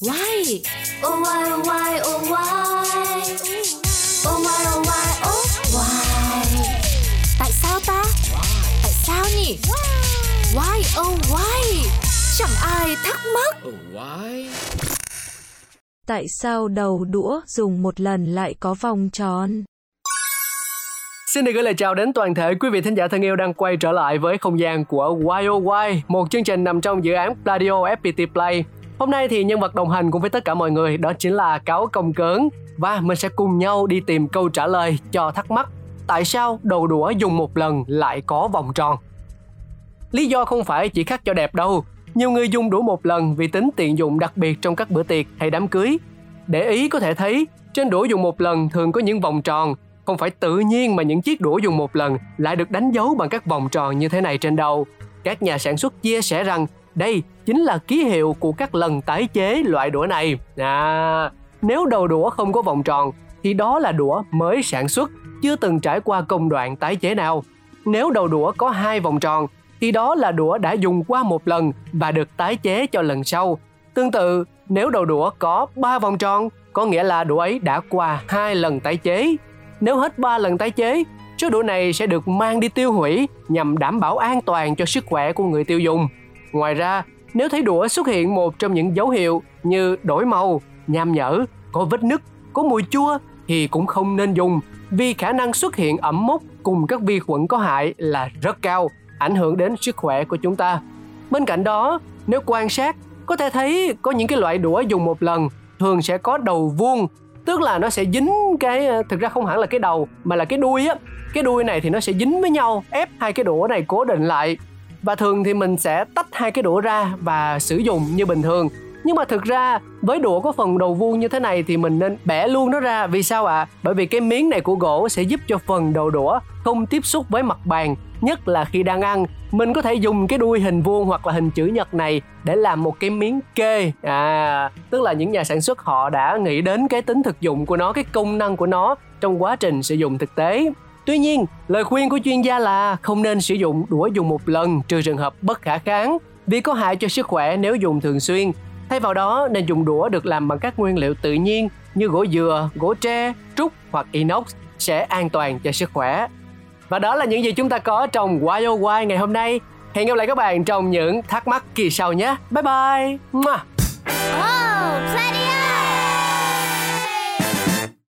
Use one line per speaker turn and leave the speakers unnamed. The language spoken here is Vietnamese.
Why? Oh why oh why oh why? Oh why oh why oh why? Tại sao ta? Tại sao nhỉ? Why oh why? Chẳng ai thắc mắc.
Oh, why?
Tại sao đầu đũa dùng một lần lại có vòng tròn?
Xin được gửi lời chào đến toàn thể quý vị thính giả thân yêu đang quay trở lại với không gian của YOY, một chương trình nằm trong dự án Pladio FPT Play. Hôm nay thì nhân vật đồng hành cùng với tất cả mọi người đó chính là Cáo Công Cớn và mình sẽ cùng nhau đi tìm câu trả lời cho thắc mắc tại sao đầu đũa dùng một lần lại có vòng tròn. Lý do không phải chỉ khắc cho đẹp đâu, nhiều người dùng đũa một lần vì tính tiện dụng đặc biệt trong các bữa tiệc hay đám cưới. Để ý có thể thấy, trên đũa dùng một lần thường có những vòng tròn không phải tự nhiên mà những chiếc đũa dùng một lần lại được đánh dấu bằng các vòng tròn như thế này trên đầu. Các nhà sản xuất chia sẻ rằng đây chính là ký hiệu của các lần tái chế loại đũa này. À, nếu đầu đũa không có vòng tròn thì đó là đũa mới sản xuất, chưa từng trải qua công đoạn tái chế nào. Nếu đầu đũa có hai vòng tròn thì đó là đũa đã dùng qua một lần và được tái chế cho lần sau. Tương tự, nếu đầu đũa có ba vòng tròn, có nghĩa là đũa ấy đã qua hai lần tái chế nếu hết 3 lần tái chế, số đũa này sẽ được mang đi tiêu hủy nhằm đảm bảo an toàn cho sức khỏe của người tiêu dùng. Ngoài ra, nếu thấy đũa xuất hiện một trong những dấu hiệu như đổi màu, nham nhở, có vết nứt, có mùi chua thì cũng không nên dùng vì khả năng xuất hiện ẩm mốc cùng các vi khuẩn có hại là rất cao, ảnh hưởng đến sức khỏe của chúng ta. Bên cạnh đó, nếu quan sát, có thể thấy có những cái loại đũa dùng một lần thường sẽ có đầu vuông tức là nó sẽ dính cái ờ, thực ra không hẳn là cái đầu mà là cái đuôi á cái đuôi này thì nó sẽ dính với nhau ép hai cái đũa này cố định lại và thường thì mình sẽ tách hai cái đũa ra và sử dụng như bình thường. Nhưng mà thực ra, với đũa có phần đầu vuông như thế này thì mình nên bẻ luôn nó ra. Vì sao ạ? À? bởi vì cái miếng này của gỗ sẽ giúp cho phần đầu đũa không tiếp xúc với mặt bàn, nhất là khi đang ăn. Mình có thể dùng cái đuôi hình vuông hoặc là hình chữ nhật này để làm một cái miếng kê. À tức là những nhà sản xuất họ đã nghĩ đến cái tính thực dụng của nó, cái công năng của nó trong quá trình sử dụng thực tế. Tuy nhiên, lời khuyên của chuyên gia là không nên sử dụng đũa dùng một lần trừ trường hợp bất khả kháng vì có hại cho sức khỏe nếu dùng thường xuyên. Thay vào đó nên dùng đũa được làm bằng các nguyên liệu tự nhiên như gỗ dừa, gỗ tre, trúc hoặc inox sẽ an toàn cho sức khỏe. Và đó là những gì chúng ta có trong YOY ngày hôm nay. Hẹn gặp lại các bạn trong những thắc mắc kỳ sau nhé. Bye bye.